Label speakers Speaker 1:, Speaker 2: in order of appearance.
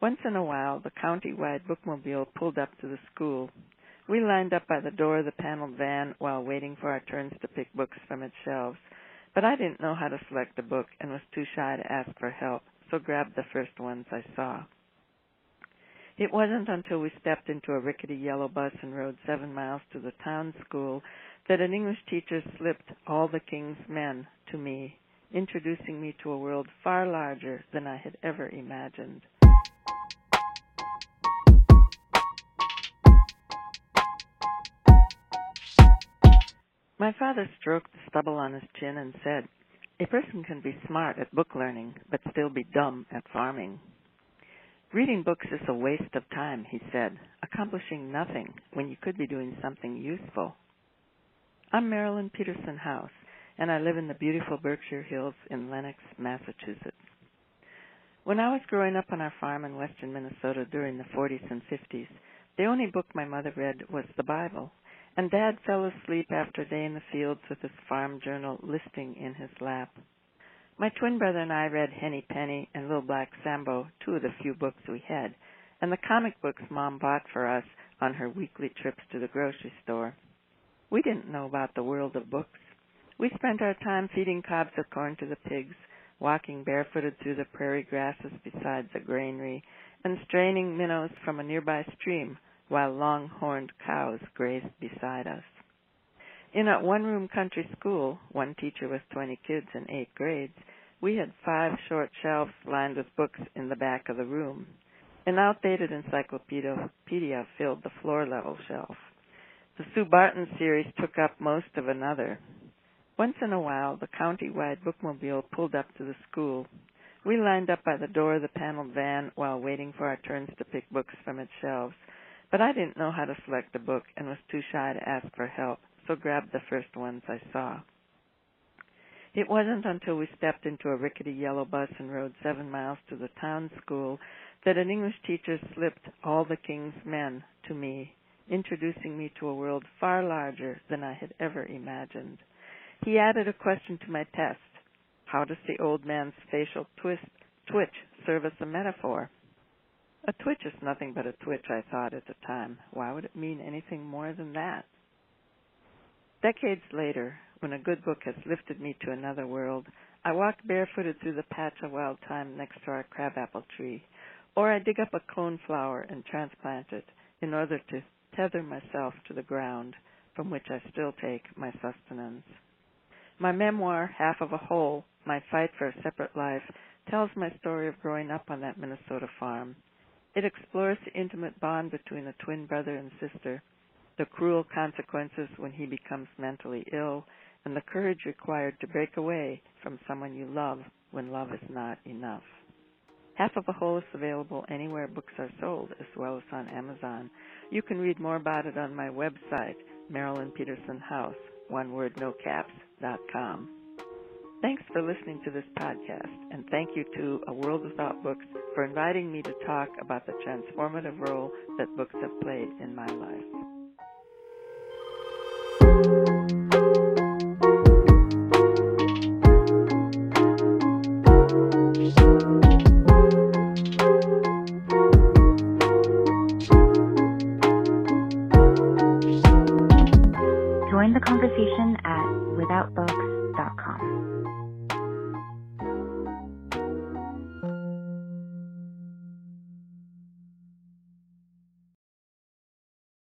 Speaker 1: Once in a while, the county-wide bookmobile pulled up to the school. We lined up by the door of the paneled van while waiting for our turns to pick books from its shelves. But I didn't know how to select a book and was too shy to ask for help, so grabbed the first ones I saw. It wasn't until we stepped into a rickety yellow bus and rode seven miles to the town school that an English teacher slipped All the King's Men to me, introducing me to a world far larger than I had ever imagined. My father stroked the stubble on his chin and said, A person can be smart at book learning, but still be dumb at farming. Reading books is a waste of time, he said, accomplishing nothing when you could be doing something useful. I'm Marilyn Peterson Haus, and I live in the beautiful Berkshire Hills in Lenox, Massachusetts. When I was growing up on our farm in western Minnesota during the 40s and 50s, the only book my mother read was the Bible, and Dad fell asleep after a day in the fields with his farm journal listing in his lap. My twin brother and I read Henny Penny and Little Black Sambo, two of the few books we had, and the comic books Mom bought for us on her weekly trips to the grocery store. We didn't know about the world of books. We spent our time feeding cobs of corn to the pigs, walking barefooted through the prairie grasses beside the granary, and straining minnows from a nearby stream while long-horned cows grazed beside us. In a one-room country school, one teacher with 20 kids in eight grades, we had five short shelves lined with books in the back of the room. An outdated encyclopedia filled the floor-level shelf. The Sue Barton series took up most of another. Once in a while, the county-wide bookmobile pulled up to the school. We lined up by the door of the paneled van while waiting for our turns to pick books from its shelves. But I didn't know how to select a book and was too shy to ask for help, so grabbed the first ones I saw. It wasn't until we stepped into a rickety yellow bus and rode seven miles to the town school that an English teacher slipped All the King's Men to me introducing me to a world far larger than I had ever imagined. He added a question to my test. How does the old man's facial twist, twitch serve as a metaphor? A twitch is nothing but a twitch, I thought at the time. Why would it mean anything more than that? Decades later, when a good book has lifted me to another world, I walk barefooted through the patch of wild thyme next to our crabapple tree, or I dig up a coneflower and transplant it in order to tether myself to the ground from which I still take my sustenance. My memoir, Half of a Whole, My Fight for a Separate Life, tells my story of growing up on that Minnesota farm. It explores the intimate bond between a twin brother and sister, the cruel consequences when he becomes mentally ill, and the courage required to break away from someone you love when love is not enough. Half of a Whole is available anywhere books are sold, as well as on Amazon. You can read more about it on my website, Marilyn Peterson Haus, one word no caps, dot com. Thanks for listening to this podcast, and thank you to A World Without Books for inviting me to talk about the transformative role that books have played in my life. Join the conversation at Without Books